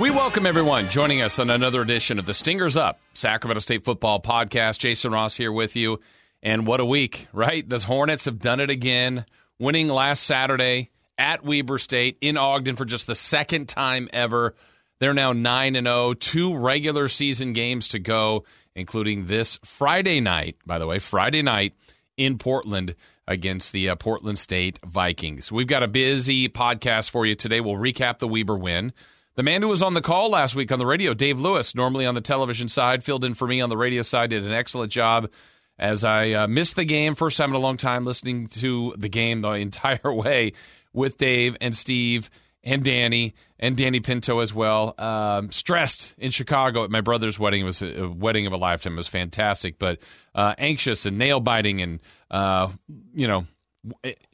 We welcome everyone joining us on another edition of the Stingers Up Sacramento State Football Podcast. Jason Ross here with you. And what a week, right? The Hornets have done it again, winning last Saturday at Weber State in Ogden for just the second time ever. They're now 9 and 0, two regular season games to go, including this Friday night, by the way, Friday night in Portland against the uh, Portland State Vikings. We've got a busy podcast for you today. We'll recap the Weber win. The man who was on the call last week on the radio, Dave Lewis, normally on the television side, filled in for me on the radio side, did an excellent job as I uh, missed the game. First time in a long time listening to the game the entire way with Dave and Steve and Danny and Danny Pinto as well. Um, stressed in Chicago at my brother's wedding. It was a, wedding of a lifetime. It was fantastic, but uh, anxious and nail biting and, uh, you know,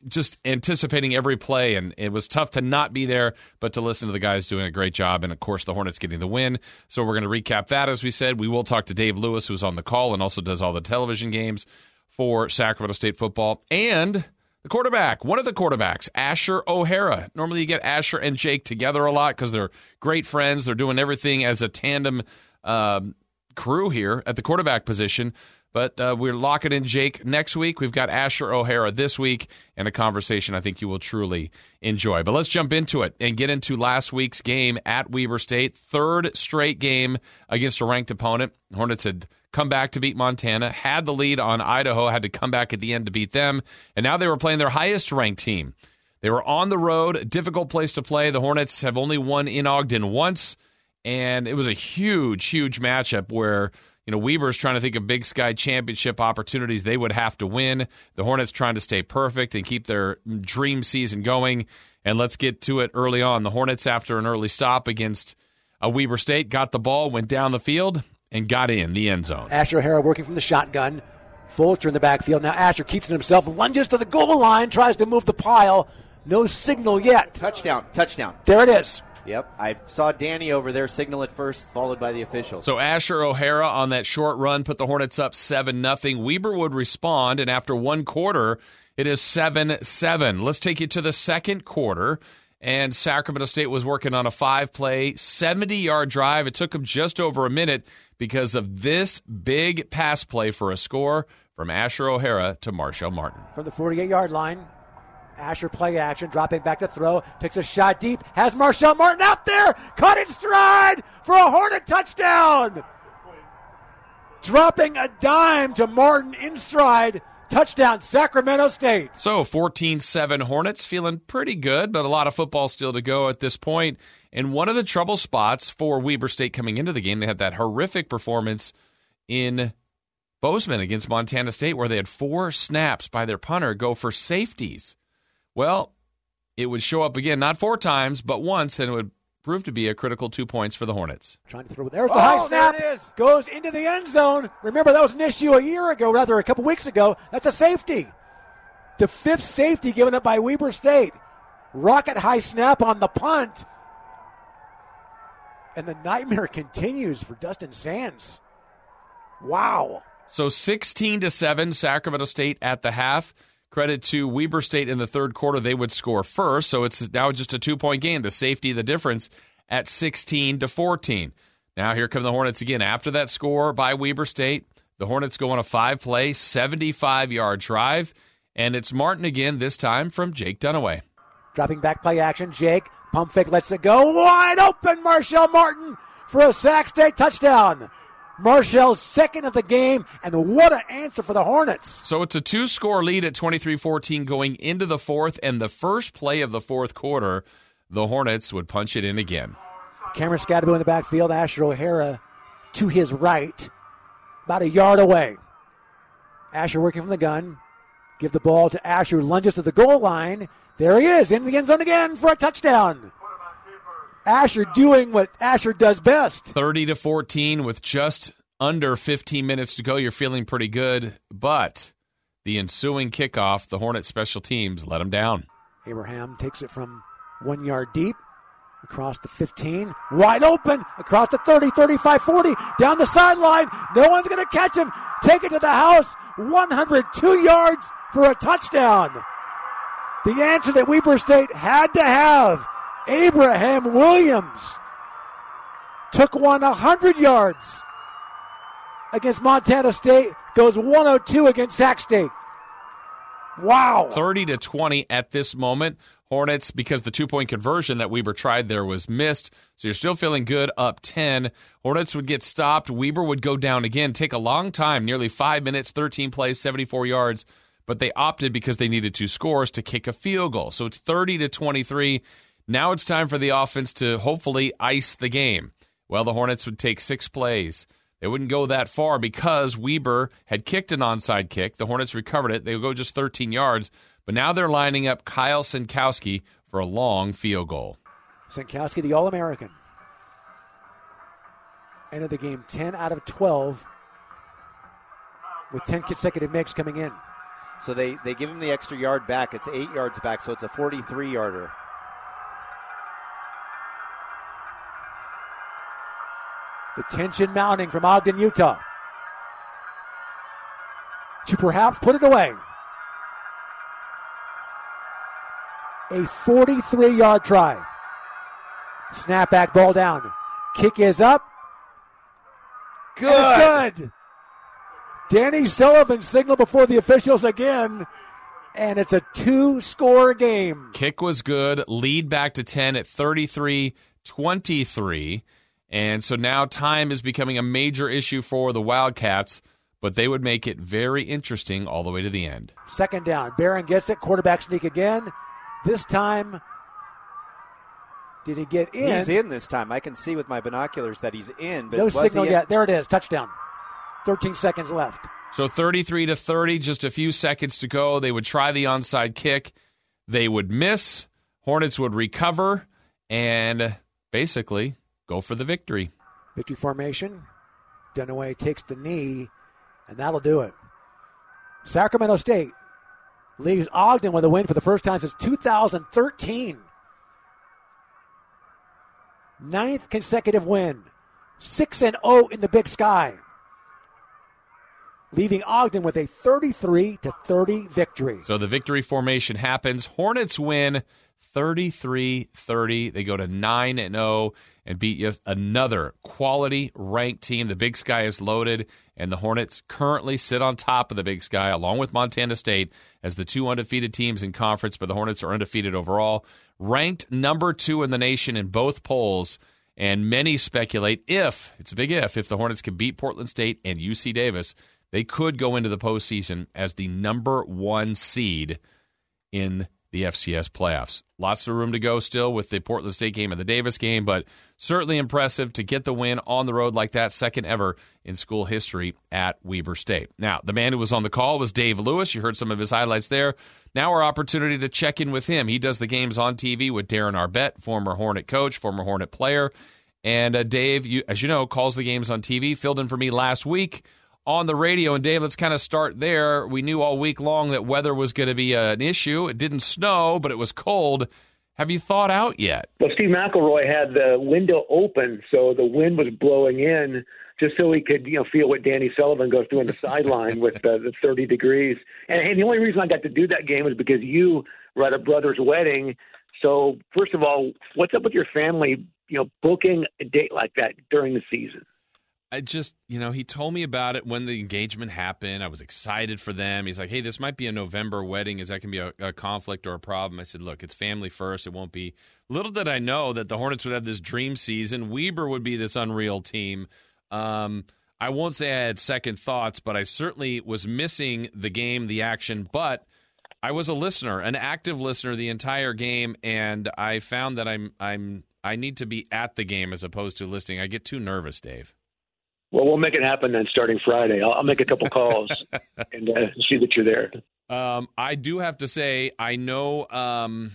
just anticipating every play, and it was tough to not be there, but to listen to the guys doing a great job, and of course the Hornets getting the win. So we're going to recap that as we said. We will talk to Dave Lewis, who's on the call and also does all the television games for Sacramento State football, and the quarterback, one of the quarterbacks, Asher O'Hara. Normally you get Asher and Jake together a lot because they're great friends. They're doing everything as a tandem um, crew here at the quarterback position. But uh, we're locking in Jake next week. We've got Asher O'Hara this week and a conversation I think you will truly enjoy. But let's jump into it and get into last week's game at Weber State. Third straight game against a ranked opponent. Hornets had come back to beat Montana, had the lead on Idaho, had to come back at the end to beat them, and now they were playing their highest ranked team. They were on the road, difficult place to play. The Hornets have only won in Ogden once, and it was a huge, huge matchup where you know, Weber's trying to think of Big Sky championship opportunities they would have to win. The Hornets trying to stay perfect and keep their dream season going. And let's get to it early on. The Hornets, after an early stop against uh, a Weber State, got the ball, went down the field, and got in the end zone. Asher O'Hara working from the shotgun. Fulcher in the backfield. Now Asher keeps it himself, lunges to the goal line, tries to move the pile. No signal yet. Touchdown, touchdown. There it is. Yep, I saw Danny over there signal it first, followed by the officials. So Asher O'Hara on that short run put the Hornets up seven nothing. Weber would respond, and after one quarter, it is seven seven. Let's take you to the second quarter. And Sacramento State was working on a five play, 70 yard drive. It took them just over a minute because of this big pass play for a score from Asher O'Hara to Marshall Martin. From the 48 yard line, Asher play action, dropping back to throw, takes a shot deep, has Marshall Martin out there, caught in stride for a Hornet touchdown. Dropping a dime to Martin in stride. Touchdown, Sacramento State. So 14 7 Hornets feeling pretty good, but a lot of football still to go at this point. And one of the trouble spots for Weber State coming into the game, they had that horrific performance in Bozeman against Montana State where they had four snaps by their punter go for safeties. Well, it would show up again, not four times, but once, and it would prove to be a critical two points for the Hornets. Trying to throw. There's the oh, high snap. Goes into the end zone. Remember, that was an issue a year ago, rather, a couple weeks ago. That's a safety. The fifth safety given up by Weber State. Rocket high snap on the punt. And the nightmare continues for Dustin Sands. Wow. So 16 to 7, Sacramento State at the half. Credit to Weber State in the third quarter. They would score first, so it's now just a two point game. The safety, the difference at 16 to 14. Now here come the Hornets again. After that score by Weber State, the Hornets go on a five play, 75 yard drive, and it's Martin again, this time from Jake Dunaway. Dropping back play action. Jake, pump fake, lets it go. Wide open, Marshall Martin for a Sac State touchdown. Marshall's second of the game, and what an answer for the Hornets. So it's a two score lead at 23 14 going into the fourth, and the first play of the fourth quarter, the Hornets would punch it in again. Cameron Skattebo in the backfield, Asher O'Hara to his right, about a yard away. Asher working from the gun. Give the ball to Asher, lunges to the goal line. There he is, in the end zone again for a touchdown. Asher doing what Asher does best. 30 to 14 with just under 15 minutes to go. You're feeling pretty good, but the ensuing kickoff, the Hornet special teams let them down. Abraham takes it from one yard deep across the 15, wide open across the 30, 35, 40, down the sideline. No one's going to catch him. Take it to the house. 102 yards for a touchdown. The answer that Weber State had to have Abraham Williams took one 100 yards against Montana State, goes 102 against Sac State. Wow. 30 to 20 at this moment. Hornets, because the two point conversion that Weber tried there was missed. So you're still feeling good up 10. Hornets would get stopped. Weber would go down again, take a long time, nearly five minutes, 13 plays, 74 yards. But they opted because they needed two scores to kick a field goal. So it's 30 to 23. Now it's time for the offense to hopefully ice the game. Well, the Hornets would take six plays. They wouldn't go that far because Weber had kicked an onside kick. The Hornets recovered it. They would go just 13 yards. But now they're lining up Kyle Sentkowski for a long field goal. Sentkowski, the All American. Ended the game 10 out of 12 with 10 consecutive makes coming in. So they, they give him the extra yard back. It's eight yards back, so it's a 43 yarder. The tension mounting from Ogden, Utah. To perhaps put it away. A 43 yard try. Snapback ball down. Kick is up. Good. it's good. Danny Sullivan signal before the officials again. And it's a two score game. Kick was good. Lead back to 10 at 33 23. And so now time is becoming a major issue for the Wildcats, but they would make it very interesting all the way to the end. Second down. Barron gets it. Quarterback sneak again. This time, did he get in? He's in this time. I can see with my binoculars that he's in, but no was signal he in? yet. There it is. Touchdown. 13 seconds left. So 33 to 30, just a few seconds to go. They would try the onside kick. They would miss. Hornets would recover and basically go for the victory. Victory formation. Dunaway takes the knee, and that'll do it. Sacramento State leaves Ogden with a win for the first time since 2013. Ninth consecutive win. 6 and 0 in the Big Sky. Leaving Ogden with a 33 to 30 victory. So the victory formation happens. Hornets win 33 30. They go to 9 and 0 and beat yet another quality ranked team. The Big Sky is loaded, and the Hornets currently sit on top of the Big Sky along with Montana State as the two undefeated teams in conference, but the Hornets are undefeated overall. Ranked number two in the nation in both polls. And many speculate if, it's a big if, if the Hornets can beat Portland State and UC Davis, they could go into the postseason as the number one seed in the FCS playoffs. Lots of room to go still with the Portland State game and the Davis game, but certainly impressive to get the win on the road like that, second ever in school history at Weber State. Now, the man who was on the call was Dave Lewis. You heard some of his highlights there. Now, our opportunity to check in with him. He does the games on TV with Darren Arbet, former Hornet coach, former Hornet player. And uh, Dave, you, as you know, calls the games on TV, filled in for me last week on the radio. And Dave, let's kind of start there. We knew all week long that weather was going to be an issue. It didn't snow, but it was cold. Have you thought out yet? Well, Steve McElroy had the window open, so the wind was blowing in just so he could, you know, feel what Danny Sullivan goes through on the sideline with uh, the 30 degrees. And, and the only reason I got to do that game was because you were at a brother's wedding. So, first of all, what's up with your family, you know, booking a date like that during the season? I just, you know, he told me about it when the engagement happened. I was excited for them. He's like, hey, this might be a November wedding. Is that going to be a, a, conflict or a problem? I said, look, it's family first. It won't be. Little did I know that the Hornets would have this dream season. Weber would be this unreal team. Um, I won't say I had second thoughts, but I certainly was missing the game, the action. But I was a listener, an active listener the entire game, and I found that I'm I'm I need to be at the game as opposed to listening. I get too nervous, Dave. Well, we'll make it happen then starting Friday. I'll, I'll make a couple calls and uh, see that you're there. Um, I do have to say, I know um,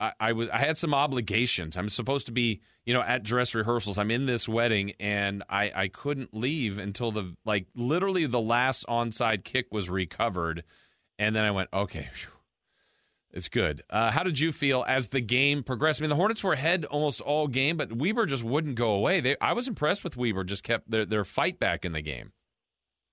I, I, was I had some obligations. I'm supposed to be, you know, at dress rehearsals. I'm in this wedding, and I, I couldn't leave until the like literally the last onside kick was recovered, and then I went, okay, it's good. Uh, how did you feel as the game progressed? I mean, the Hornets were ahead almost all game, but Weber just wouldn't go away. They, I was impressed with Weber; just kept their their fight back in the game.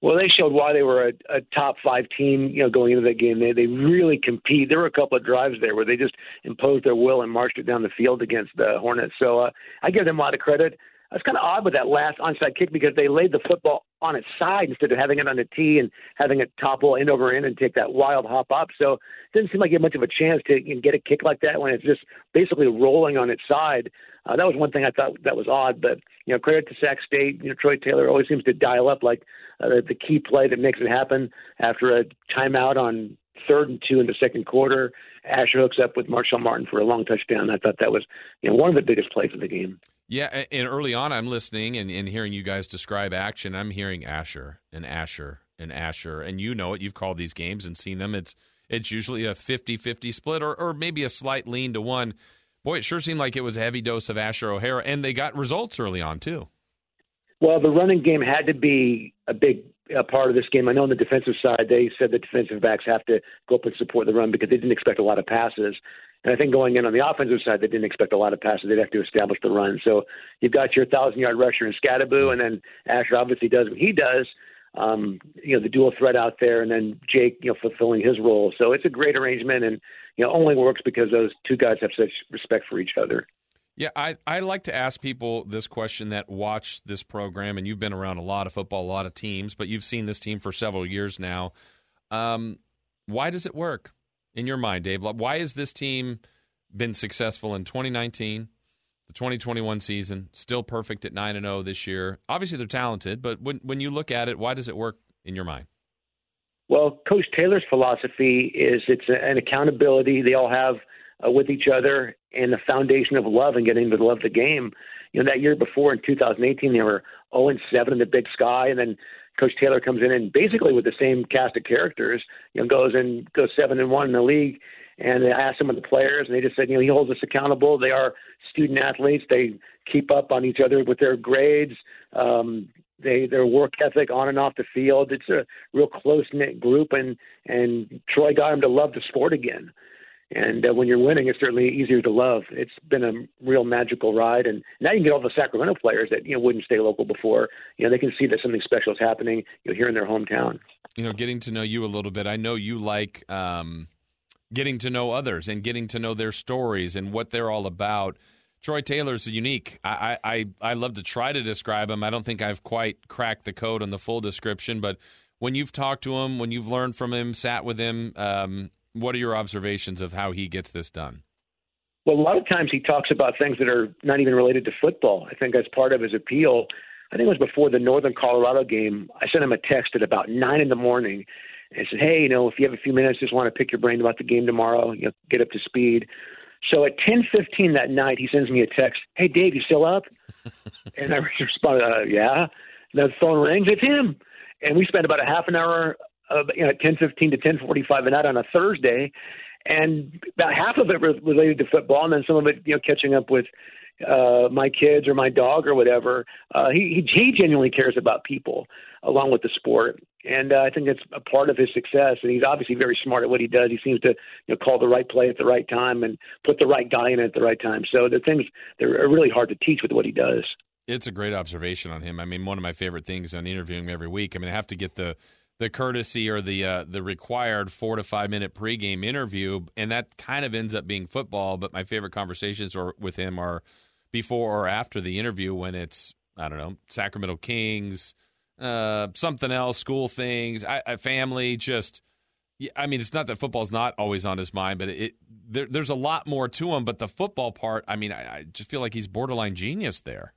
Well, they showed why they were a, a top five team, you know, going into that game. They they really compete. There were a couple of drives there where they just imposed their will and marched it down the field against the Hornets. So uh, I give them a lot of credit. Was kind of odd with that last onside kick because they laid the football on its side instead of having it on the tee and having it topple end over end and take that wild hop up. So it didn't seem like you had much of a chance to get a kick like that when it's just basically rolling on its side. Uh, that was one thing I thought that was odd, but you know, credit to Sac State. You know, Troy Taylor always seems to dial up like uh, the key play that makes it happen after a timeout on third and two in the second quarter. Asher hooks up with Marshall Martin for a long touchdown. I thought that was you know one of the biggest plays of the game. Yeah, and early on, I'm listening and, and hearing you guys describe action. I'm hearing Asher and Asher and Asher, and you know it. You've called these games and seen them. It's it's usually a 50-50 split or, or maybe a slight lean to one. Boy, it sure seemed like it was a heavy dose of Asher O'Hara, and they got results early on too. Well, the running game had to be a big a part of this game. I know on the defensive side, they said the defensive backs have to go up and support the run because they didn't expect a lot of passes. And I think going in on the offensive side, they didn't expect a lot of passes. They'd have to establish the run. So you've got your thousand yard rusher in Skattebo, and then Asher obviously does what he does. Um, you know, the dual threat out there, and then Jake, you know, fulfilling his role. So it's a great arrangement, and you know, only works because those two guys have such respect for each other. Yeah, I, I like to ask people this question that watch this program, and you've been around a lot of football, a lot of teams, but you've seen this team for several years now. Um, why does it work in your mind, Dave? Why has this team been successful in 2019, the 2021 season, still perfect at 9 and 0 this year? Obviously, they're talented, but when, when you look at it, why does it work in your mind? Well, Coach Taylor's philosophy is it's an accountability. They all have – uh, with each other and the foundation of love and getting to love the game. You know, that year before in 2018, they were 0 and 7 in the Big Sky, and then Coach Taylor comes in and basically with the same cast of characters, you know, goes and goes seven and one in the league. And they asked some of the players, and they just said, you know, he holds us accountable. They are student athletes. They keep up on each other with their grades. Um, they their work ethic on and off the field. It's a real close knit group, and and Troy got him to love the sport again. And uh, when you're winning, it's certainly easier to love. It's been a real magical ride, and now you can get all the Sacramento players that you know wouldn't stay local before. You know, they can see that something special is happening you know, here in their hometown. You know, getting to know you a little bit. I know you like um, getting to know others and getting to know their stories and what they're all about. Troy Taylor's unique. I, I I love to try to describe him. I don't think I've quite cracked the code on the full description, but when you've talked to him, when you've learned from him, sat with him, um, what are your observations of how he gets this done? Well, a lot of times he talks about things that are not even related to football. I think as part of his appeal, I think it was before the Northern Colorado game. I sent him a text at about nine in the morning and said, "Hey, you know, if you have a few minutes, just want to pick your brain about the game tomorrow. You know, get up to speed." So at ten fifteen that night, he sends me a text. Hey, Dave, you still up? and I responded, uh, "Yeah." And the phone rings. It's him. And we spent about a half an hour uh, you know, 10:15 to 10:45 at night on a Thursday, and about half of it was related to football, and then some of it, you know, catching up with uh, my kids or my dog or whatever. Uh, he he genuinely cares about people along with the sport, and uh, I think it's a part of his success. And he's obviously very smart at what he does. He seems to you know call the right play at the right time and put the right guy in at the right time. So the things that are really hard to teach with what he does. It's a great observation on him. I mean, one of my favorite things on interviewing every week. I mean, I have to get the the courtesy or the uh, the required four to five minute pregame interview, and that kind of ends up being football. But my favorite conversations are, with him are before or after the interview when it's I don't know Sacramento Kings, uh, something else, school things, I, I, family, just. I mean, it's not that football's not always on his mind, but it, there, there's a lot more to him. But the football part, I mean, I, I just feel like he's borderline genius there.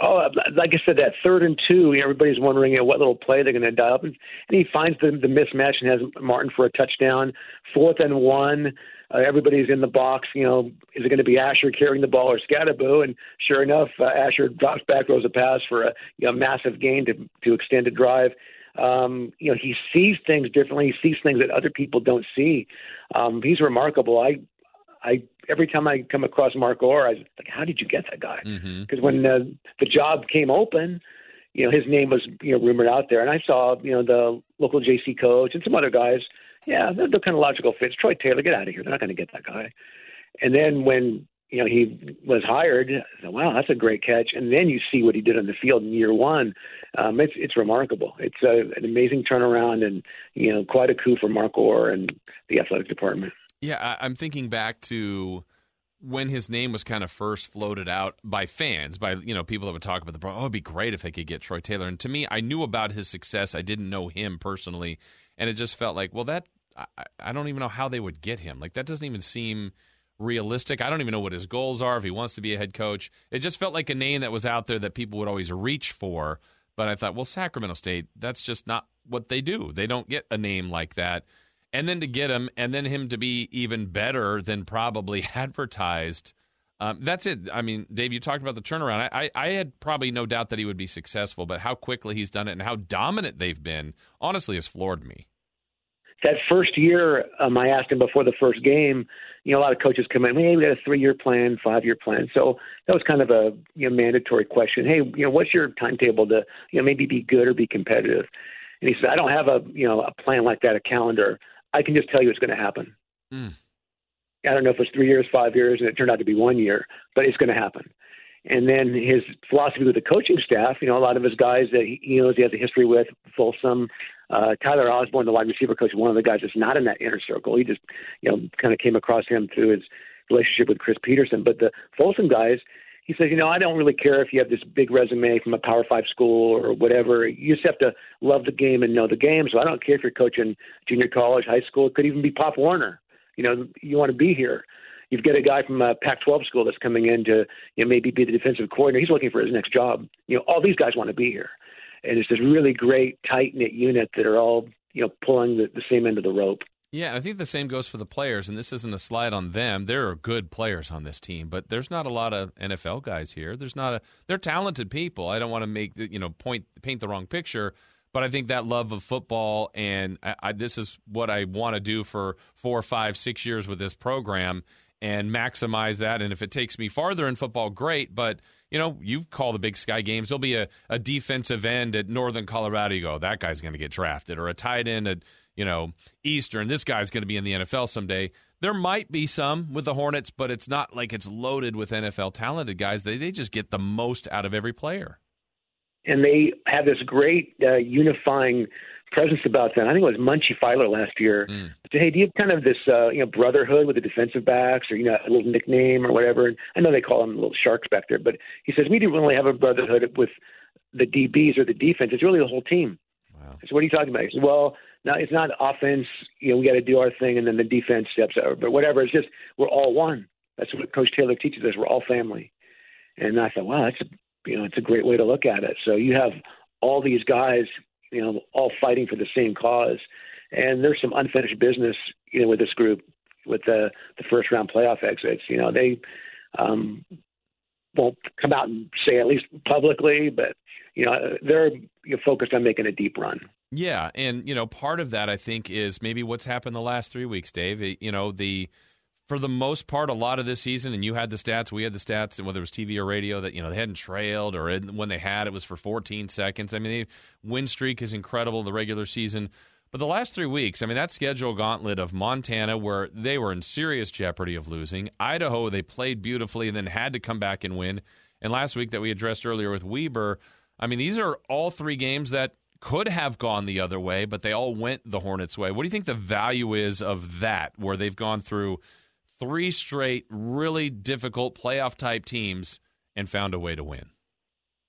Oh, like I said, that third and two, everybody's wondering you know, what little play they're going to dial up, and, he finds the, the mismatch and has Martin for a touchdown. Fourth and one, uh, everybody's in the box. You know, is it going to be Asher carrying the ball or Skattebo? And sure enough, uh, Asher drops back, throws a pass for a you know, massive gain to to extend a drive. Um, you know, he sees things differently. He sees things that other people don't see. Um, he's remarkable. I I every time I come across Mark Orr, I was like, how did you get that guy? Because mm-hmm. when uh, the job came open, you know, his name was you know rumored out there, and I saw you know the local JC coach and some other guys. Yeah, they're, they're kind of logical fits. Troy Taylor, get out of here. They're not going to get that guy. And then when you know he was hired, I said, wow, that's a great catch. And then you see what he did on the field in year one. Um, it's it's remarkable. It's a, an amazing turnaround, and you know, quite a coup for Mark Orr and the athletic department. Yeah, I, am thinking back to when his name was kind of first floated out by fans, by you know people that would talk about the oh, it'd be great if they could get Troy Taylor. And to me, I knew about his success. I didn't know him personally, and it just felt like, well, that I, I don't even know how they would get him. Like that doesn't even seem realistic. I don't even know what his goals are if he wants to be a head coach. It just felt like a name that was out there that people would always reach for. But I thought, well, Sacramento State, that's just not what they do. They don't get a name like that and then to get him, and then him to be even better than probably advertised. Um, that's it. I mean, Dave, you talked about the turnaround. I, I, I, had probably no doubt that he would be successful, but how quickly he's done it and how dominant they've been, honestly, has floored me. That first year, um, I asked him before the first game. You know, a lot of coaches come in. Hey, we got a three-year plan, five-year plan. So that was kind of a you know mandatory question. Hey, you know, what's your timetable to you know maybe be good or be competitive? And he said, I don't have a you know a plan like that, a calendar. I can just tell you it's going to happen. Mm. I don't know if it's three years, five years, and it turned out to be one year, but it's going to happen. And then his philosophy with the coaching staff, you know, a lot of his guys that he knows he has a history with, Folsom, uh, Tyler Osborne, the wide receiver coach, one of the guys that's not in that inner circle. He just, you know, kind of came across him through his relationship with Chris Peterson. But the Folsom guys, he says, you know, I don't really care if you have this big resume from a Power Five school or whatever. You just have to love the game and know the game. So I don't care if you're coaching junior college, high school. It could even be Pop Warner. You know, you want to be here. You've got a guy from a Pac-12 school that's coming in to, you know, maybe be the defensive coordinator. He's looking for his next job. You know, all these guys want to be here, and it's this really great tight knit unit that are all, you know, pulling the, the same end of the rope. Yeah, I think the same goes for the players, and this isn't a slide on them. There are good players on this team, but there's not a lot of NFL guys here. There's not a. They're talented people. I don't want to make you know point paint the wrong picture, but I think that love of football and I, I, this is what I want to do for four, five, six years with this program and maximize that. And if it takes me farther in football, great. But you know, you call the Big Sky games. There'll be a, a defensive end at Northern Colorado. You go, oh, that guy's going to get drafted, or a tight end at you know, Eastern. This guy's going to be in the NFL someday. There might be some with the Hornets, but it's not like it's loaded with NFL talented guys. They they just get the most out of every player. And they have this great uh, unifying presence about them. I think it was Munchie Filer last year. Mm. Said, hey, do you have kind of this uh, you know brotherhood with the defensive backs, or you know a little nickname or whatever? And I know they call them little sharks back there, but he says we don't really have a brotherhood with the DBs or the defense. It's really the whole team. Wow. So what are you talking about? He says, well, now it's not offense. You know, we got to do our thing, and then the defense steps over. But whatever, it's just we're all one. That's what Coach Taylor teaches us. We're all family. And I thought, wow, that's a you know, it's a great way to look at it. So you have all these guys, you know, all fighting for the same cause, and there's some unfinished business, you know, with this group, with the the first round playoff exits. You know, they um, won't come out and say at least publicly, but you know, they're you know, focused on making a deep run. Yeah, and you know, part of that I think is maybe what's happened the last three weeks, Dave. You know, the for the most part, a lot of this season, and you had the stats, we had the stats, and whether it was TV or radio, that you know they hadn't trailed, or when they had, it was for 14 seconds. I mean, the win streak is incredible. The regular season, but the last three weeks, I mean, that schedule gauntlet of Montana, where they were in serious jeopardy of losing, Idaho, they played beautifully and then had to come back and win, and last week that we addressed earlier with Weber. I mean, these are all three games that could have gone the other way, but they all went the Hornets' way. What do you think the value is of that, where they've gone through three straight really difficult playoff type teams and found a way to win?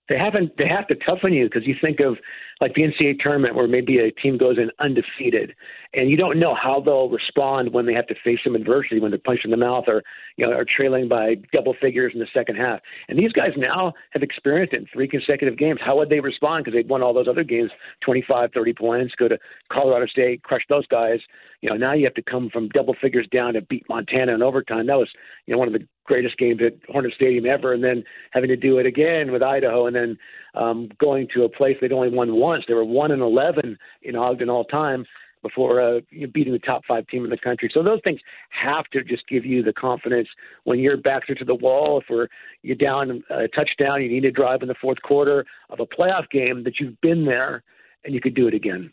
They haven't. They have to toughen you because you think of like the NCAA tournament where maybe a team goes in undefeated, and you don't know how they'll respond when they have to face some adversity, when they're punched in the mouth or you know are trailing by double figures in the second half. And these guys now have experienced it in three consecutive games. How would they respond? Because they'd won all those other games, 25, 30 points, go to Colorado State, crush those guys. You know, now you have to come from double figures down to beat Montana in overtime. That was you know one of the greatest games at Hornet Stadium ever, and then having to do it again with Idaho, and then um, going to a place they'd only won once. They were one and eleven in Ogden all time before uh, beating the top five team in the country. So those things have to just give you the confidence when your backs are to the wall. If we're you're down a touchdown, you need to drive in the fourth quarter of a playoff game that you've been there and you could do it again.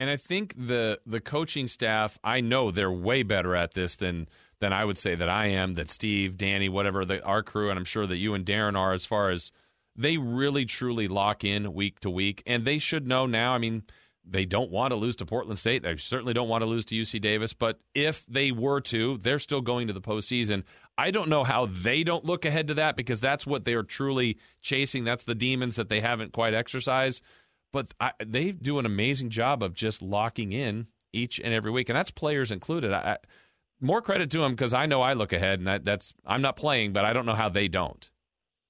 And I think the the coaching staff, I know they're way better at this than than I would say that I am, that Steve, Danny, whatever the, our crew, and I'm sure that you and Darren are as far as they really truly lock in week to week, and they should know now. I mean, they don't want to lose to Portland State. They certainly don't want to lose to UC Davis. But if they were to, they're still going to the postseason. I don't know how they don't look ahead to that because that's what they are truly chasing. That's the demons that they haven't quite exercised. But I, they do an amazing job of just locking in each and every week, and that's players included. I, more credit to them because I know I look ahead, and that, that's I'm not playing, but I don't know how they don't.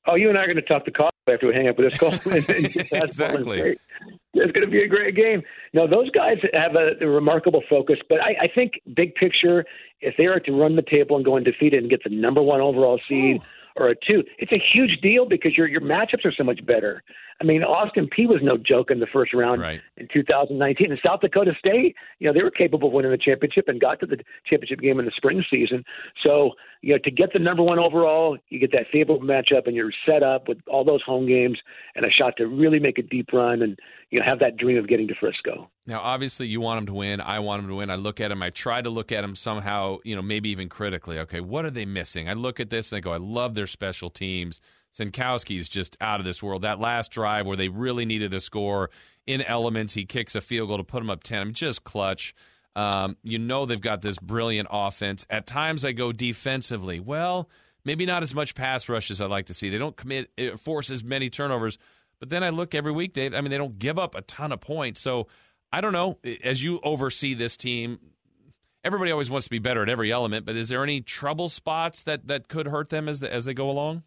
Oh, you and I are going to talk to Cobb after we hang up with this call. exactly. It's going to be a great game. No, those guys have a, a remarkable focus, but I, I think big picture, if they are to run the table and go undefeated and get the number one overall seed. Ooh or a two. It's a huge deal because your your matchups are so much better. I mean, Austin Peay was no joke in the first round right. in 2019, and South Dakota State, you know, they were capable of winning the championship and got to the championship game in the spring season. So, you know, to get the number one overall, you get that favorable matchup, and you're set up with all those home games and a shot to really make a deep run and you know have that dream of getting to Frisco. Now, obviously, you want them to win. I want them to win. I look at them. I try to look at them somehow, you know, maybe even critically. Okay, what are they missing? I look at this and I go, I love their special teams. Sentkowski's just out of this world. That last drive where they really needed a score in elements, he kicks a field goal to put them up 10. I'm just clutch. Um, you know they've got this brilliant offense. At times I go defensively. Well, maybe not as much pass rush as I'd like to see. They don't commit force as many turnovers. But then I look every week, Dave. I mean, they don't give up a ton of points. So I don't know. As you oversee this team, everybody always wants to be better at every element. But is there any trouble spots that that could hurt them as the, as they go along?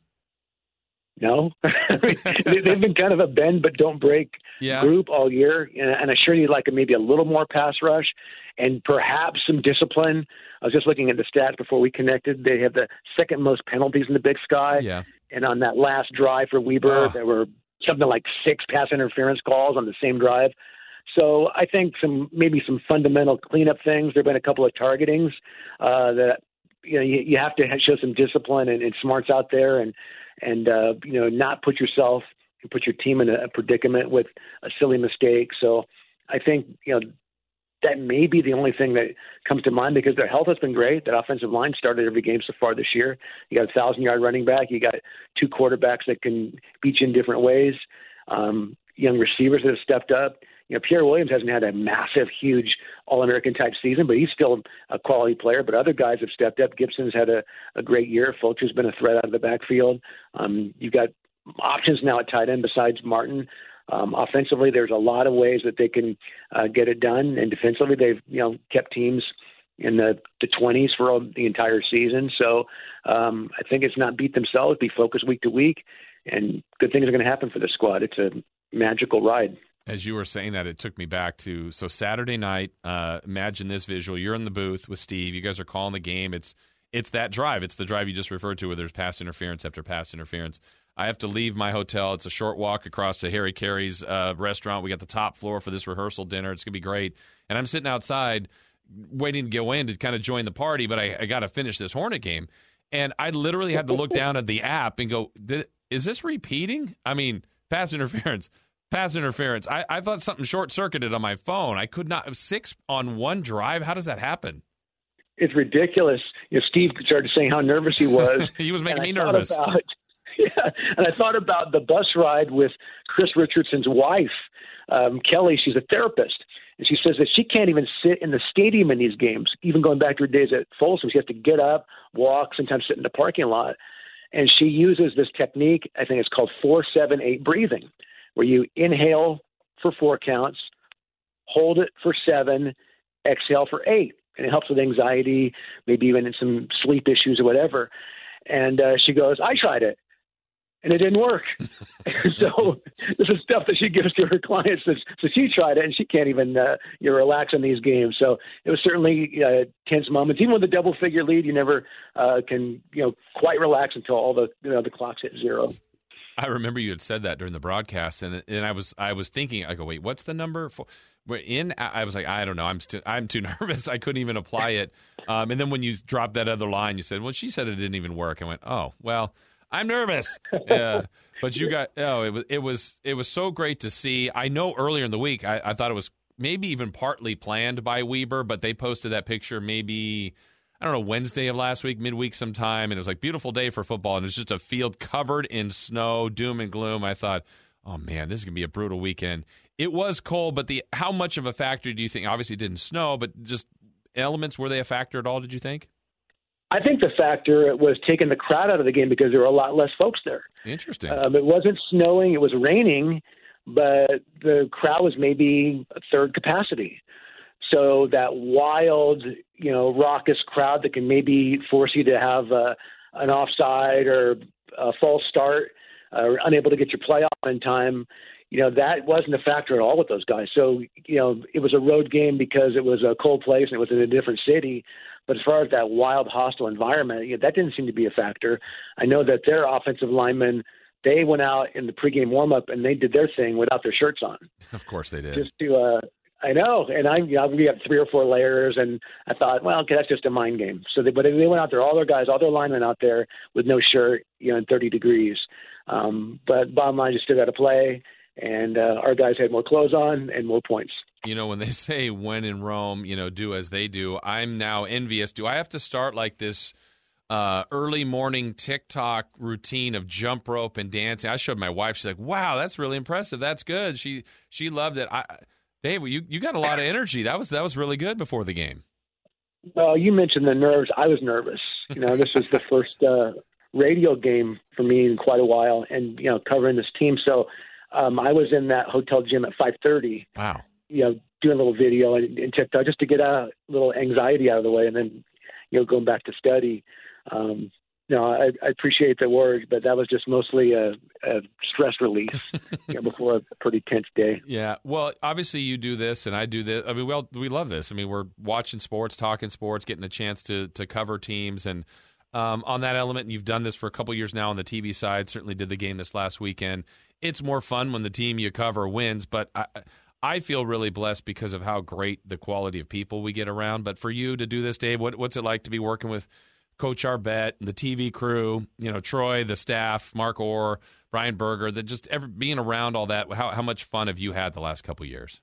No, they've been kind of a bend but don't break yeah. group all year, and I sure you'd like maybe a little more pass rush and perhaps some discipline. I was just looking at the stats before we connected. They have the second most penalties in the Big Sky. Yeah. And on that last drive for Weber, oh. there were something like six pass interference calls on the same drive. So I think some maybe some fundamental cleanup things. There've been a couple of targetings uh, that you know you, you have to show some discipline and, and smarts out there, and and uh, you know not put yourself and put your team in a, a predicament with a silly mistake. So I think you know that may be the only thing that comes to mind because their health has been great. That offensive line started every game so far this year. You got a thousand yard running back. You got two quarterbacks that can beat you in different ways. Um, young receivers that have stepped up. You know, Pierre Williams hasn't had a massive, huge All American type season, but he's still a quality player. But other guys have stepped up. Gibson's had a, a great year. Fulcher's been a threat out of the backfield. Um, you've got options now at tight end besides Martin. Um, offensively, there's a lot of ways that they can uh, get it done, and defensively, they've you know kept teams in the the 20s for all, the entire season. So um, I think it's not beat themselves, be focused week to week, and good things are going to happen for the squad. It's a magical ride. As you were saying that, it took me back to so Saturday night. Uh, imagine this visual: you're in the booth with Steve. You guys are calling the game. It's it's that drive. It's the drive you just referred to, where there's pass interference after pass interference. I have to leave my hotel. It's a short walk across to Harry Caray's uh, restaurant. We got the top floor for this rehearsal dinner. It's gonna be great. And I'm sitting outside waiting to go in to kind of join the party, but I, I got to finish this Hornet game. And I literally had to look down at the app and go, "Is this repeating?" I mean, pass interference, pass interference. I, I thought something short circuited on my phone. I could not six on one drive. How does that happen? It's ridiculous. You know, Steve started saying how nervous he was. he was making me nervous. About, Yeah, and I thought about the bus ride with Chris Richardson's wife, um, Kelly. She's a therapist, and she says that she can't even sit in the stadium in these games. Even going back to her days at Folsom, she has to get up, walk, sometimes sit in the parking lot, and she uses this technique. I think it's called four seven eight breathing, where you inhale for four counts, hold it for seven, exhale for eight, and it helps with anxiety, maybe even some sleep issues or whatever. And uh, she goes, I tried it and it didn't work. so this is stuff that she gives to her clients. So, so she tried it, and she can't even uh, you know, relax in these games. So it was certainly uh, tense moments. Even with a double figure lead, you never uh, can you know quite relax until all the you know the clocks hit zero. I remember you had said that during the broadcast, and and I was I was thinking, I go, wait, what's the number for? In I was like, I don't know, I'm I'm too nervous, I couldn't even apply it. Um, and then when you dropped that other line, you said, well, she said it didn't even work. I went, oh well. I'm nervous. Yeah. but you got oh it was it was it was so great to see. I know earlier in the week I, I thought it was maybe even partly planned by Weber, but they posted that picture maybe I don't know Wednesday of last week, midweek sometime, and it was like beautiful day for football, and it was just a field covered in snow, doom and gloom. I thought, oh man, this is gonna be a brutal weekend. it was cold, but the how much of a factor do you think? Obviously, it didn't snow, but just elements were they a factor at all? Did you think? I think the factor was taking the crowd out of the game because there were a lot less folks there. Interesting. Um, it wasn't snowing; it was raining, but the crowd was maybe a third capacity. So that wild, you know, raucous crowd that can maybe force you to have a, an offside or a false start, or unable to get your play off in time. You know that wasn't a factor at all with those guys. So you know it was a road game because it was a cold place and it was in a different city. But as far as that wild, hostile environment, you know, that didn't seem to be a factor. I know that their offensive linemen they went out in the pregame warmup and they did their thing without their shirts on. Of course they did. Just to uh, I know, and I you know, we have three or four layers, and I thought, well, okay, that's just a mind game. So, they, but they went out there, all their guys, all their linemen out there with no shirt, you know, in 30 degrees. Um, but bottom line, just still got to play, and uh, our guys had more clothes on and more points. You know, when they say when in Rome, you know, do as they do, I'm now envious. Do I have to start like this? Uh, early morning TikTok routine of jump rope and dancing. I showed my wife. She's like, "Wow, that's really impressive. That's good." She she loved it. I Dave, you you got a lot of energy. That was that was really good before the game. Well, you mentioned the nerves. I was nervous. You know, this was the first uh, radio game for me in quite a while, and you know, covering this team. So um, I was in that hotel gym at 5:30. Wow. You know, doing a little video and, and TikTok just to get a little anxiety out of the way, and then you know, going back to study. Um, no, I, I appreciate the word, but that was just mostly a, a stress release you know, before a pretty tense day. Yeah, well, obviously you do this, and I do this. I mean, well, we love this. I mean, we're watching sports, talking sports, getting a chance to to cover teams, and um, on that element, and you've done this for a couple years now on the TV side. Certainly did the game this last weekend. It's more fun when the team you cover wins, but I, I feel really blessed because of how great the quality of people we get around. But for you to do this, Dave, what, what's it like to be working with? Coach Arbet, the TV crew, you know, Troy, the staff, Mark Orr, Brian Berger, that just ever being around all that. How how much fun have you had the last couple years?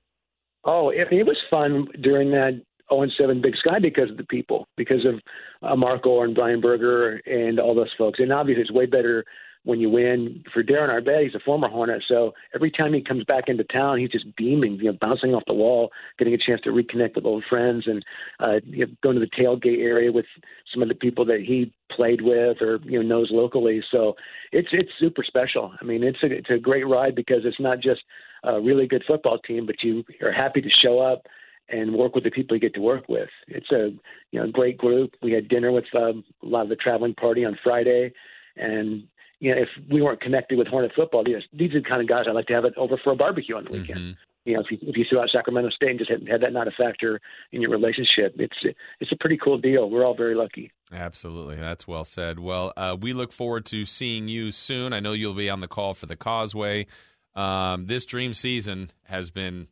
Oh, it, it was fun during that 0 and 7 Big Sky because of the people, because of uh, Mark Orr and Brian Berger and all those folks. And obviously, it's way better when you win. For Darren Arbet, he's a former Hornet, so every time he comes back into town, he's just beaming, you know, bouncing off the wall, getting a chance to reconnect with old friends, and uh, you know, going to the tailgate area with some of the people that he played with or you know knows locally. So it's it's super special. I mean, it's a it's a great ride because it's not just a really good football team, but you are happy to show up and work with the people you get to work with. It's a you know great group. We had dinner with um, a lot of the traveling party on Friday, and you know, if we weren't connected with Hornet football, these, these are the kind of guys I'd like to have it over for a barbecue on the weekend. Mm-hmm. You know, if you if you threw out Sacramento State and just had, had that not a factor in your relationship, it's it's a pretty cool deal. We're all very lucky. Absolutely, that's well said. Well, uh, we look forward to seeing you soon. I know you'll be on the call for the Causeway. Um, this dream season has been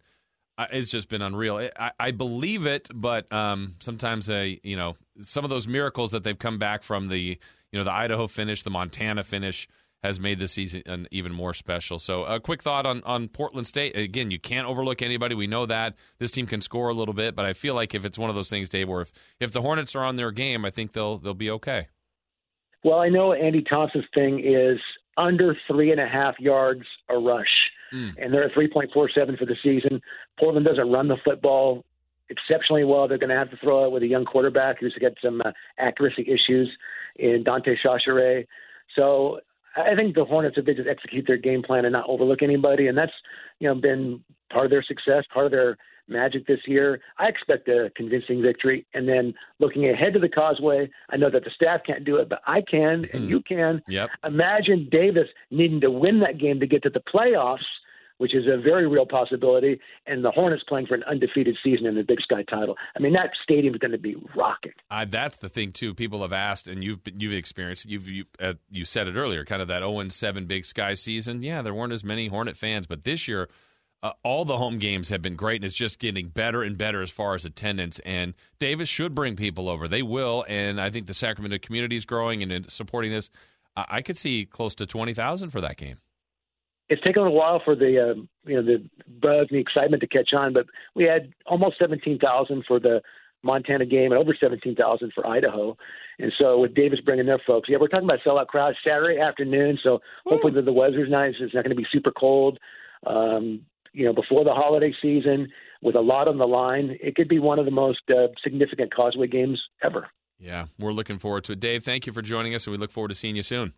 uh, it's just been unreal. I, I believe it, but um, sometimes I, you know, some of those miracles that they've come back from the you know the Idaho finish, the Montana finish has made this season even more special. So, a quick thought on on Portland State. Again, you can't overlook anybody. We know that this team can score a little bit, but I feel like if it's one of those things, Dave, where if, if the Hornets are on their game, I think they'll they'll be okay. Well, I know Andy Thompson's thing is under three and a half yards a rush, mm. and they're at three point four seven for the season. Portland doesn't run the football exceptionally well. They're going to have to throw it with a young quarterback who's got some uh, accuracy issues in Dante Chachere. So I think the Hornets, if they just execute their game plan and not overlook anybody, and that's you know been part of their success, part of their magic this year. I expect a convincing victory. And then looking ahead to the Causeway, I know that the staff can't do it, but I can, and hmm. you can. Yep. Imagine Davis needing to win that game to get to the playoffs which is a very real possibility, and the Hornets playing for an undefeated season in the Big Sky title. I mean, that stadium is going to be rocking. Uh, that's the thing too. People have asked, and you've you've experienced. You've you, uh, you said it earlier, kind of that 0 7 Big Sky season. Yeah, there weren't as many Hornet fans, but this year. Uh, all the home games have been great, and it's just getting better and better as far as attendance. And Davis should bring people over; they will. And I think the Sacramento community is growing and supporting this. I could see close to twenty thousand for that game it's taken a while for the uh, you know the buzz and the excitement to catch on, but we had almost seventeen thousand for the Montana game and over seventeen thousand for Idaho, and so with Davis bringing their folks, yeah, we're talking about sellout crowds Saturday afternoon. So hopefully the, the weather's nice. It's not going to be super cold. Um, you know, before the holiday season with a lot on the line, it could be one of the most uh, significant Causeway games ever. Yeah, we're looking forward to it. Dave, thank you for joining us, and we look forward to seeing you soon.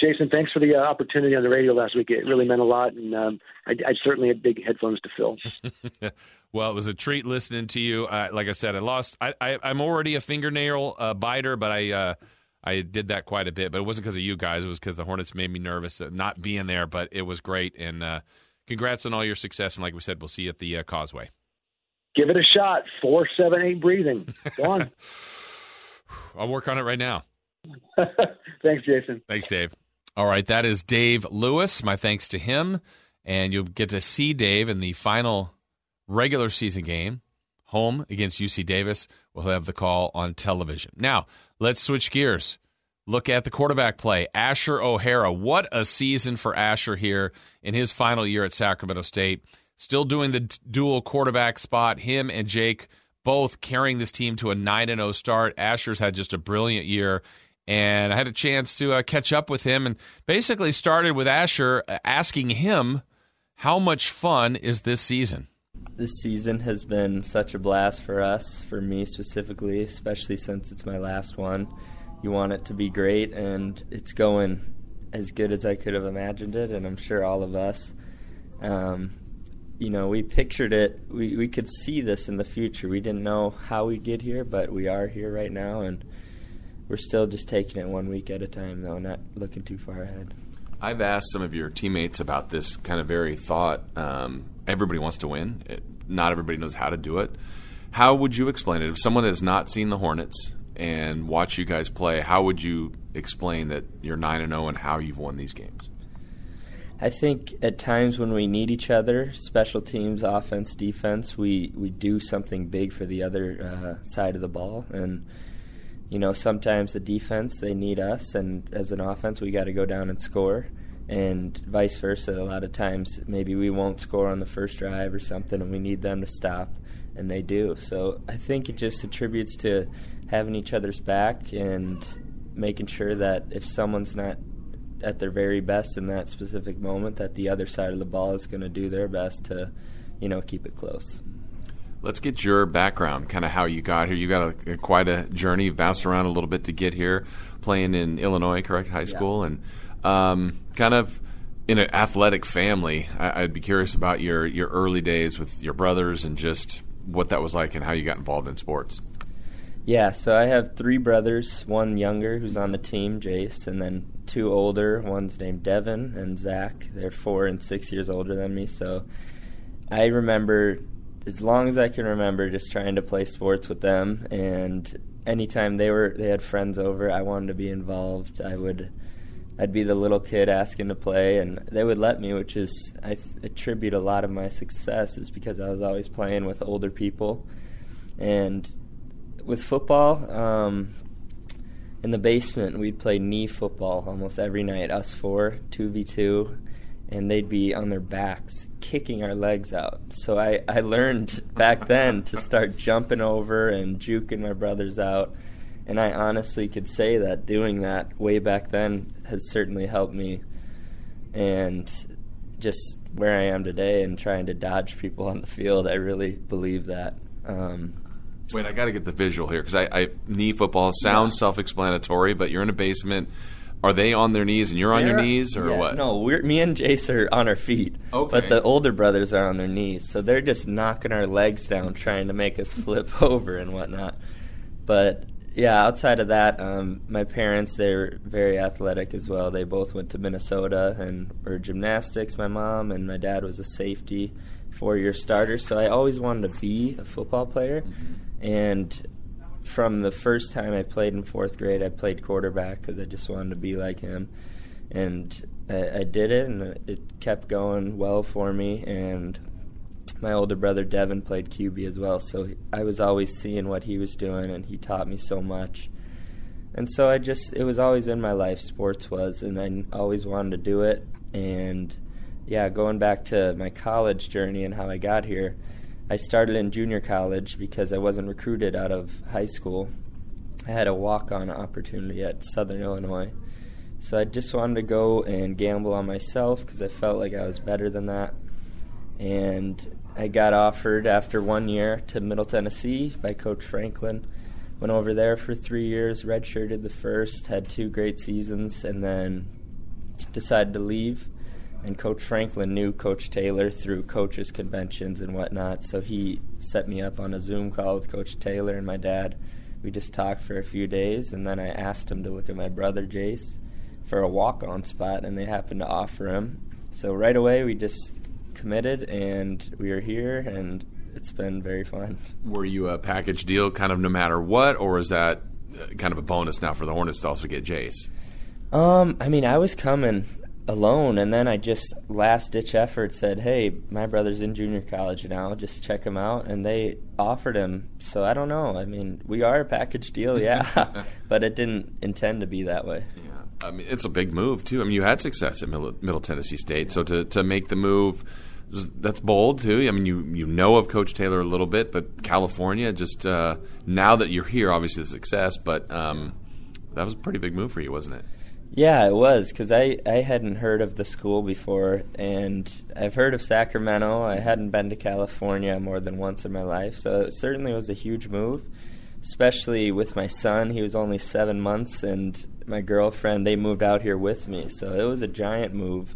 Jason, thanks for the uh, opportunity on the radio last week. It really meant a lot, and um, I, I, certainly had big headphones to fill. well, it was a treat listening to you. Uh, like I said, I lost. I, am already a fingernail uh, biter, but I uh, I did that quite a bit. But it wasn't because of you guys. It was because the Hornets made me nervous not being there. But it was great, and uh, congrats on all your success. And like we said, we'll see you at the uh, Causeway. Give it a shot. Four, seven, eight breathing. Go on. I'll work on it right now. Thanks, Jason. Thanks, Dave. All right, that is Dave Lewis. My thanks to him. And you'll get to see Dave in the final regular season game, home against UC Davis. We'll have the call on television. Now, let's switch gears. Look at the quarterback play. Asher O'Hara. What a season for Asher here in his final year at Sacramento State. Still doing the dual quarterback spot. Him and Jake both carrying this team to a 9 0 start. Asher's had just a brilliant year and I had a chance to uh, catch up with him and basically started with Asher uh, asking him how much fun is this season. This season has been such a blast for us, for me specifically, especially since it's my last one. You want it to be great, and it's going as good as I could have imagined it, and I'm sure all of us. Um, you know, we pictured it. We we could see this in the future. We didn't know how we'd get here, but we are here right now, and we're still just taking it one week at a time, though, not looking too far ahead. I've asked some of your teammates about this kind of very thought. Um, everybody wants to win. It, not everybody knows how to do it. How would you explain it? If someone has not seen the Hornets and watch you guys play, how would you explain that you're 9 and 0 and how you've won these games? I think at times when we need each other, special teams, offense, defense, we, we do something big for the other uh, side of the ball. And you know, sometimes the defense they need us, and as an offense, we got to go down and score, and vice versa. A lot of times, maybe we won't score on the first drive or something, and we need them to stop, and they do. So I think it just attributes to having each other's back and making sure that if someone's not at their very best in that specific moment, that the other side of the ball is going to do their best to, you know, keep it close. Let's get your background, kind of how you got here. You got a, quite a journey. You bounced around a little bit to get here, playing in Illinois, correct, high school, yeah. and um, kind of in an athletic family. I, would be curious about your your early days with your brothers and just what that was like and how you got involved in sports. Yeah, so I have three brothers. One younger who's on the team, Jace, and then two older. One's named Devin and Zach. They're four and six years older than me. So I remember as long as I can remember, just trying to play sports with them. And anytime they were they had friends over, I wanted to be involved. I would. I'd be the little kid asking to play, and they would let me, which is I attribute a lot of my success is because I was always playing with older people, and with football. Um, in the basement, we'd play knee football almost every night. Us four, two v two, and they'd be on their backs kicking our legs out. So I, I learned back then to start jumping over and juking my brothers out. And I honestly could say that doing that way back then has certainly helped me. And just where I am today and trying to dodge people on the field, I really believe that. Um, Wait, I got to get the visual here because I, I, knee football sounds yeah. self-explanatory, but you're in a basement are they on their knees and you're on They're, your knees, or yeah, what? No, we're me and Jace are on our feet. Okay. But the older brothers are on their knees, so they're just knocking our legs down, trying to make us flip over and whatnot. But yeah, outside of that, um, my parents they're very athletic as well. They both went to Minnesota and were gymnastics. My mom and my dad was a safety, four-year starter. So I always wanted to be a football player, mm-hmm. and from the first time I played in fourth grade, I played quarterback because I just wanted to be like him, and I, I, did it, and it kept going well for me. And my older brother Devin played QB as well, so I was always seeing what he was doing, and he taught me so much. And so I just, it was always in my life, sports was, and I always wanted to do it. And yeah, going back to my college journey and how I got here I started in junior college because I wasn't recruited out of high school. I had a walk on opportunity at Southern Illinois. So I just wanted to go and gamble on myself because I felt like I was better than that. and I got offered after one year to Middle Tennessee by Coach Franklin. Went over there for three years, redshirted the first, had two great seasons, and then decided to leave. And Coach Franklin knew Coach Taylor through coaches' conventions and whatnot, so he set me up on a Zoom call with Coach Taylor and my dad. We just talked for a few days, and then I asked him to look at my brother Jace for a walk-on spot, and they happened to offer him. So right away, we just committed, and we are here, and it's been very fun. Were you a package deal, kind of no matter what, or is that uh, kind of a bonus now for the Hornets to also get Jace? Um, I mean, I was coming alone, and then I just last ditch effort said, "Hey, my brother's in junior college now. Just check him out." And they offered him. So I don't know. I mean, we are a package deal, yeah, but it didn't intend to be that way. Yeah, I mean, it's a big move too. I mean, you had success at Middle, Middle Tennessee State, so to to make the move that's bold too. I mean, you you know of Coach Taylor a little bit, but California, just uh, now that you're here, obviously the success, but um, that was a pretty big move for you, wasn't it? Yeah, it was because I I hadn't heard of the school before, and I've heard of Sacramento. I mm-hmm. hadn't been to California more than once in my life, so it certainly was a huge move, especially with my son. He was only seven months, and my girlfriend they moved out here with me, so it was a giant move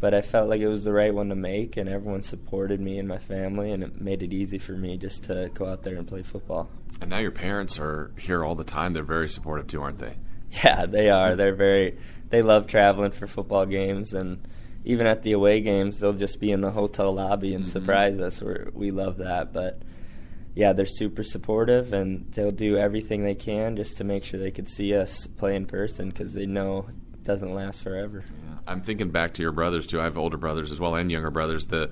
but I felt like it was the right one to make, and everyone supported me and my family, and it made it easy for me just to go out there and play football. And now your parents are here all the time. They're very supportive too, aren't they? Yeah, they are. They're very. They love traveling for football games, and even at the away games, they'll just be in the hotel lobby and mm-hmm. surprise us. we we love that, but yeah, they're super supportive, and they'll do everything they can just to make sure they could see us play in person because they know it doesn't last forever. Yeah. I'm thinking back to your brothers too. I have older brothers as well and younger brothers. The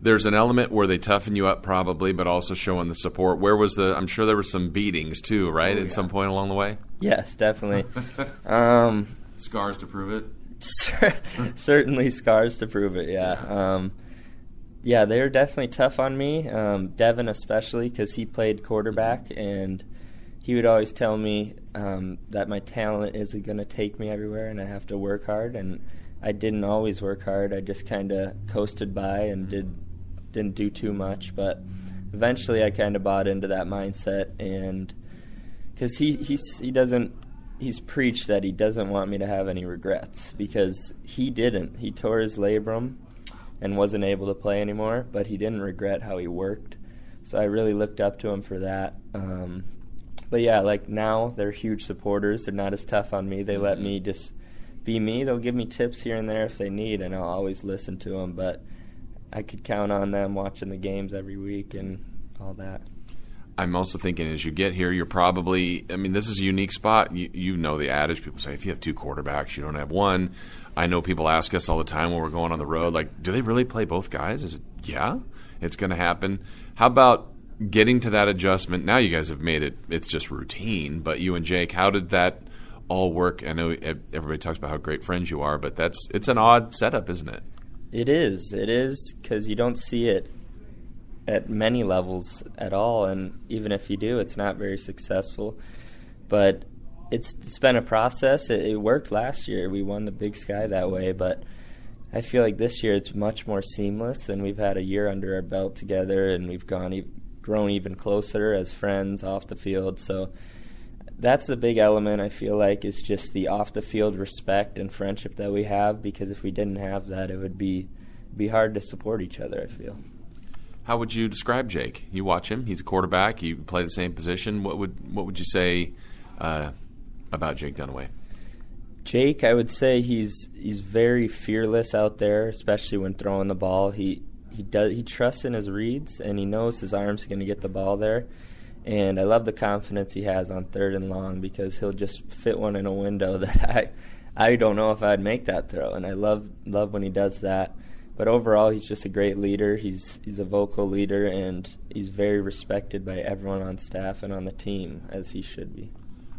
there's an element where they toughen you up probably, but also showing the support. Where was the? I'm sure there were some beatings too, right? Oh, At some point along the way. Yes, definitely. um, scars to prove it. certainly scars to prove it. Yeah. Um, yeah, they were definitely tough on me. Um, Devin especially because he played quarterback and he would always tell me um, that my talent isn't going to take me everywhere and I have to work hard. And I didn't always work hard. I just kind of coasted by and did didn't do too much. But eventually, I kind of bought into that mindset, and because he he's, he doesn't he's preached that he doesn't want me to have any regrets because he didn't. He tore his labrum and wasn't able to play anymore, but he didn't regret how he worked. So I really looked up to him for that. Um, but yeah, like now they're huge supporters. They're not as tough on me. They let me just be me. They'll give me tips here and there if they need, and I'll always listen to them. But I could count on them watching the games every week and all that. I'm also thinking as you get here, you're probably. I mean, this is a unique spot. You, you know the adage. People say if you have two quarterbacks, you don't have one. I know people ask us all the time when we're going on the road, like, do they really play both guys? Is it yeah? It's going to happen. How about getting to that adjustment, now you guys have made it, it's just routine, but you and Jake, how did that all work? I know everybody talks about how great friends you are, but that's it's an odd setup, isn't it? It is. It is because you don't see it at many levels at all, and even if you do, it's not very successful. But it's it's been a process. It, it worked last year. We won the Big Sky that way, but I feel like this year it's much more seamless, and we've had a year under our belt together, and we've gone grown even closer as friends off the field. So that's the big element I feel like is just the off the field respect and friendship that we have because if we didn't have that it would be be hard to support each other, I feel. How would you describe Jake? You watch him; he's a quarterback. You play the same position. What would what would you say uh, about Jake Dunniway? Jake, I would say he's he's very fearless out there, especially when throwing the ball. He he does he trusts in his reads and he knows his arms are going to get the ball there. And I love the confidence he has on third and long because he'll just fit one in a window that I I don't know if I'd make that throw. And I love love when he does that. But overall, he's just a great leader. He's he's a vocal leader, and he's very respected by everyone on staff and on the team, as he should be.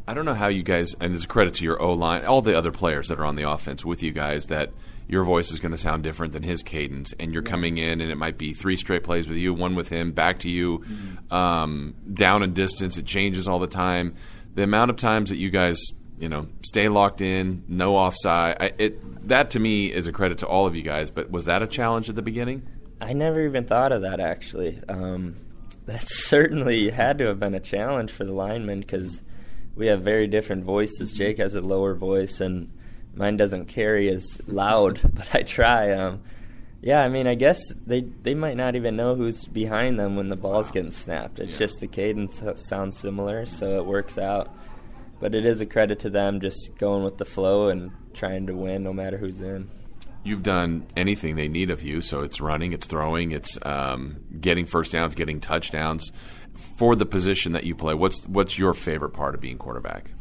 I don't know how you guys, and there's credit to your O line, all the other players that are on the offense with you guys that your voice is going to sound different than his cadence, and you're yeah. coming in, and it might be three straight plays with you, one with him, back to you, mm-hmm. um, down in distance. It changes all the time. The amount of times that you guys, you know, stay locked in, no offside, I, it that to me is a credit to all of you guys. But was that a challenge at the beginning? I never even thought of that actually. Um, that certainly had to have been a challenge for the linemen because we have very different voices. Jake has a lower voice, and mine doesn't carry as loud, but I try. Um, yeah, I mean, I guess they they might not even know who's behind them when the ball's wow. getting snapped. It's yeah. just the cadence sounds similar, so it works out. But it is a credit to them just going with the flow and trying to win no matter who's in. You've done anything they need of you, so it's running, it's throwing, it's um, getting first downs, getting touchdowns. For the position that you play, what's what's your favorite part of being quarterback?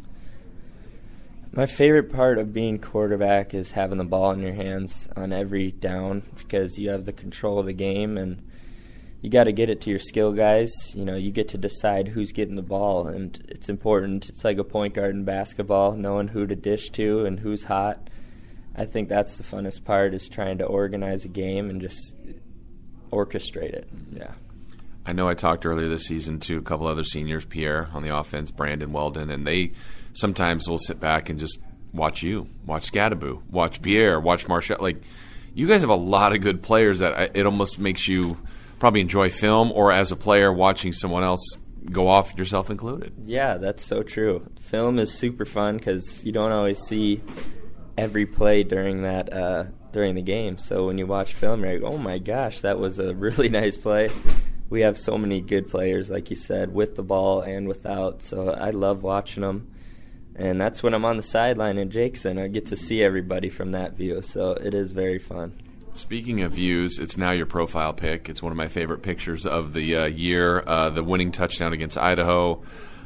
My favorite part of being quarterback is having the ball in your hands on every down because you have the control of the game and you got to get it to your skill guys. You know, you get to decide who's getting the ball, and it's important. It's like a point guard in basketball, knowing who to dish to and who's hot. I think that's the funnest part is trying to organize a game and just orchestrate it. Yeah. I know I talked earlier this season to a couple other seniors, Pierre on the offense, Brandon Weldon, and they sometimes we'll sit back and just watch you, watch Skattebo, watch Pierre, watch Marshall. Like, you guys have a lot of good players that it almost makes you probably enjoy film or as a player watching someone else go off, yourself included. Yeah, that's so true. Film is super fun because you don't always see every play during that uh, during the game. So when you watch film, you're like, oh my gosh, that was a really nice play. We have so many good players, like you said, with the ball and without. So I love watching them and that's when I'm on the sideline in Jackson. I get to see everybody from that view, so it is very fun. Speaking of views, it's now your profile pic. It's one of my favorite pictures of the uh, year. Uh, the winning touchdown against Idaho.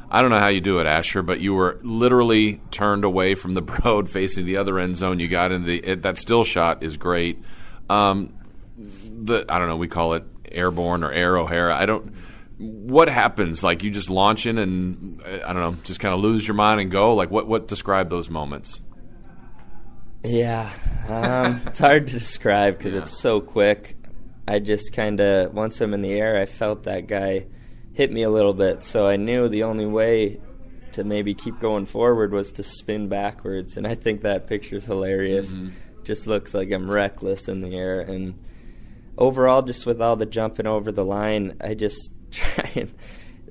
I don't know how you do it, Asher, but you were literally turned away from the road, facing the other end zone. You got in the it, that still shot is great. Um, the I don't know, we call it airborne or air O'Hara. I don't what happens? Like you just launch in and I don't know, just kind of lose your mind and go. Like what what describe those moments? Yeah, um, it's hard to describe because yeah. it's so quick. I just kind of once I'm in the air, I felt that guy hit me a little bit, so I knew the only way to maybe keep going forward was to spin backwards, and I think that picture's hilarious. Mm-hmm. Just looks like I'm reckless in the air, and overall, just with all the jumping over the line, I just try and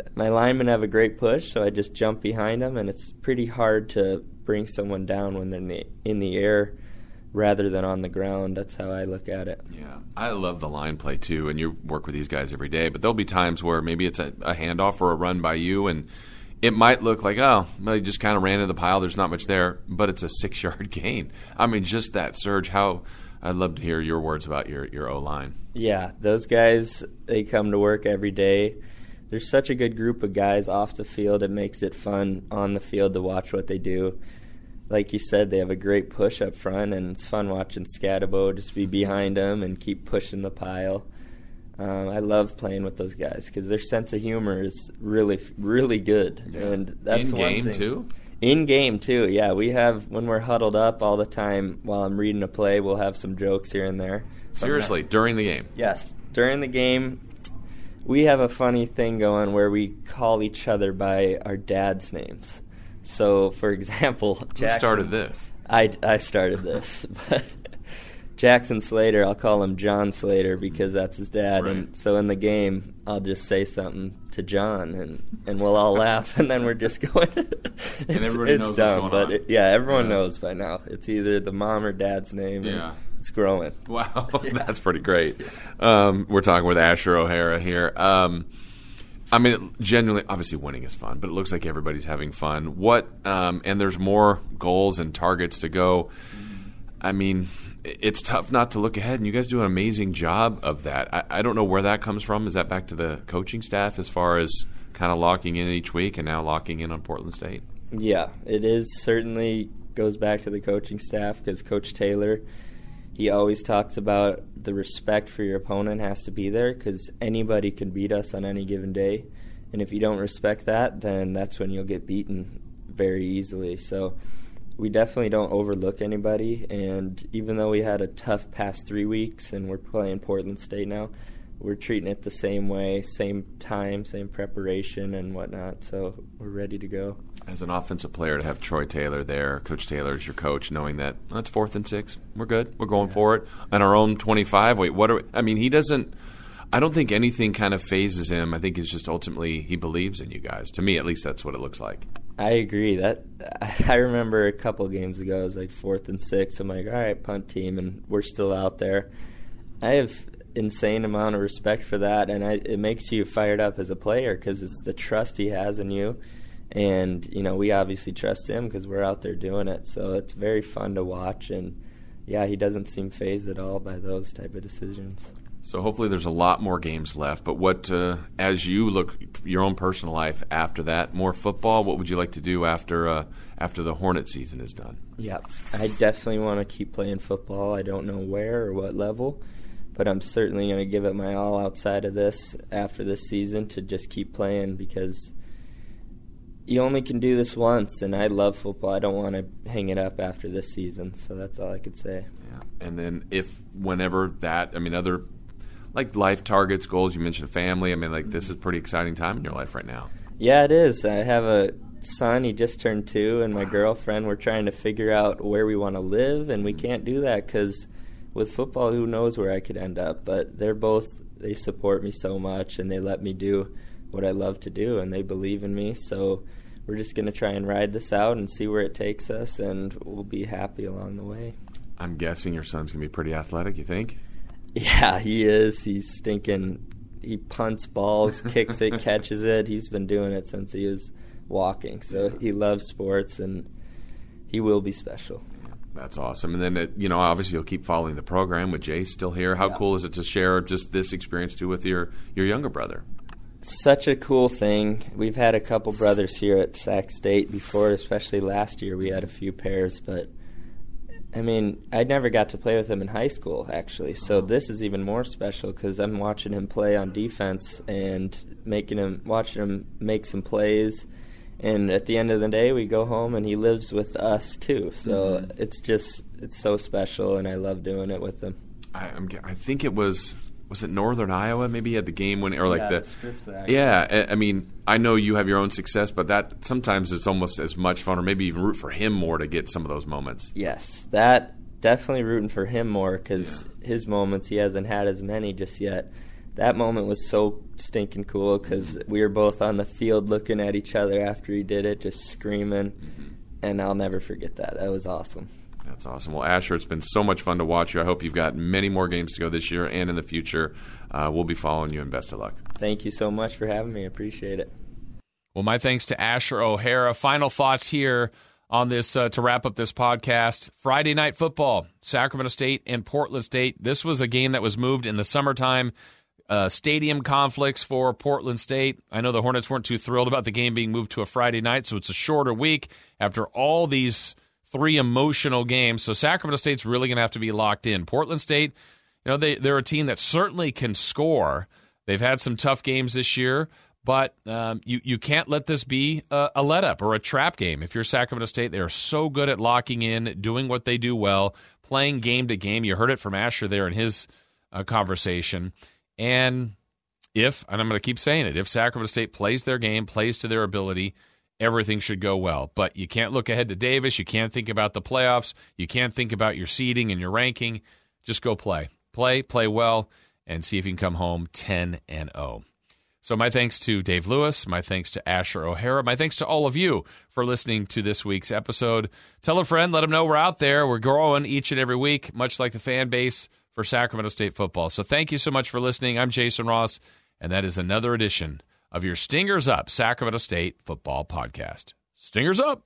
my linemen have a great push, so I just jump behind them, and it's pretty hard to bring someone down when they're in the, in the air rather than on the ground. That's how I look at it. Yeah, I love the line play too, and you work with these guys every day. But there'll be times where maybe it's a, a handoff or a run by you, and it might look like oh, they just kind of ran into the pile. There's not much there, but it's a six yard gain. I mean, just that surge. How I'd love to hear your words about your your O line. Yeah, those guys they come to work every day. There's such a good group of guys off the field. It makes it fun on the field to watch what they do. Like you said, they have a great push up front, and it's fun watching Skattebo just be behind them and keep pushing the pile. Um, I love playing with those guys because their sense of humor is really, really good, yeah. and that's in game thing. too. In game too, yeah. We have when we're huddled up all the time while I'm reading a play, we'll have some jokes here and there. Seriously, during the game. Yes, during the game, we have a funny thing going where we call each other by our dad's names. So, for example, Jackson, who started this? I I started this, but Jackson Slater, I'll call him John Slater because that's his dad. Right. And so in the game, I'll just say something to John, and, and we'll all laugh, and then we're just going. it's, and everybody it's knows dumb, but it, yeah, everyone yeah. knows by now. It's either the mom or dad's name. Yeah. It's growing. Wow, yeah. that's pretty great. Um, we're talking with Asher O'Hara here. Um, I mean, genuinely, obviously, winning is fun, but it looks like everybody's having fun. What? Um, and there's more goals and targets to go. I mean, it's tough not to look ahead, and you guys do an amazing job of that. I, I, don't know where that comes from. Is that back to the coaching staff as far as kind of locking in each week and now locking in on Portland State? Yeah, it is certainly goes back to the coaching staff because Coach Taylor, he always talks about the respect for your opponent has to be there because anybody can beat us on any given day, and if you don't respect that, then that's when you'll get beaten very easily. So we definitely don't overlook anybody. And even though we had a tough past three weeks and we're playing Portland State now, we're treating it the same way, same time, same preparation and whatnot. So we're ready to go. As an offensive player, to have Troy Taylor there, Coach Taylor is your coach, knowing that that's fourth and six, we're good, we're going for it on our own twenty-five. Wait, what are? We, I mean, he doesn't. I don't think anything kind of phases him. I think it's just ultimately he believes in you guys. To me, at least, that's what it looks like. I agree. That I remember a couple games ago. It was like fourth and six. I'm like, all right, punt team, and we're still out there. I have insane amount of respect for that, and I, it makes you fired up as a player because it's the trust he has in you, and you know we obviously trust him because we're out there doing it. So it's very fun to watch, and yeah, he doesn't seem phased at all by those type of decisions. So hopefully there's a lot more games left. But what, uh, as you look your own personal life after that, more football. What would you like to do after uh, after the Hornet season is done? Yeah, I definitely want to keep playing football. I don't know where or what level, but I'm certainly going to give it my all outside of this after this season to just keep playing because you only can do this once, and I love football. I don't want to hang it up after this season, so that's all I could say. Yeah, and then if whenever that, I mean, other like life targets, goals. You mentioned family. I mean, like this is a pretty exciting time in your life right now. Yeah, it is. I have a son. He just turned two, and my girlfriend. We're trying to figure out where we want to live, and we can't do that because with football, who knows where I could end up. But they're both. They support me so much, and they let me do what I love to do, and they believe in me. So we're just going to try and ride this out and see where it takes us, and we'll be happy along the way. I'm guessing your son's going to be pretty athletic. You think? Yeah, he is. He's stinking. He punts balls, kicks it, catches it. He's been doing it since he was walking. So he loves sports, and he will be special. That's awesome. And then, it, you know, obviously you'll keep following the program with Jace still here. How yeah. cool is it to share just this experience too with your your younger brother? Such a cool thing. We've had a couple brothers here at Sac State before, especially last year. We had a few pairs, but I mean, I never got to play with him in high school, actually. So uh-huh. this is even more special because I'm watching him play on defense and making him, watching him make some plays. And at the end of the day, we go home and he lives with us too. So mm-hmm. it's just, it's so special, and I love doing it with him. I, I'm, I think it was was it Northern Iowa? Maybe he had the game when, or like yeah, the, the yeah. I mean, I know you have your own success, but that sometimes it's almost as much fun, or maybe even root for him more to get some of those moments. Yes, that definitely rooting for him more because yeah. his moments he hasn't had as many just yet. That moment was so stinking cool because we were both on the field looking at each other after he did it, just screaming, mm-hmm. and I'll never forget that. That was awesome. That's awesome. Well, Asher, it's been so much fun to watch you. I hope you've got many more games to go this year and in the future. Uh, we'll be following you, and best of luck. Thank you so much for having me. I appreciate it. Well, my thanks to Asher O'Hara. Final thoughts here on this uh, to wrap up this podcast. Friday night football, Sacramento State and Portland State. This was a game that was moved in the summertime. Uh, stadium conflicts for Portland State. I know the Hornets weren't too thrilled about the game being moved to a Friday night, so it's a shorter week after all these three emotional games. So Sacramento State's really going to have to be locked in. Portland State, you know, they, they're a team that certainly can score. They've had some tough games this year, but um, you, you can't let this be a, a let up or a trap game. If you're Sacramento State, they are so good at locking in, doing what they do well, playing game to game. You heard it from Asher there in his uh, conversation. And if, and I'm going to keep saying it, if Sacramento State plays their game, plays to their ability, everything should go well. But you can't look ahead to Davis. You can't think about the playoffs. You can't think about your seeding and your ranking. Just go play. Play, play well, and see if you can come home 10 and 0. So, my thanks to Dave Lewis. My thanks to Asher O'Hara. My thanks to all of you for listening to this week's episode. Tell a friend, let them know we're out there. We're growing each and every week, much like the fan base for Sacramento State football. So, thank you so much for listening. I'm Jason Ross, and that is another edition of your Stingers Up Sacramento State Football Podcast. Stingers Up!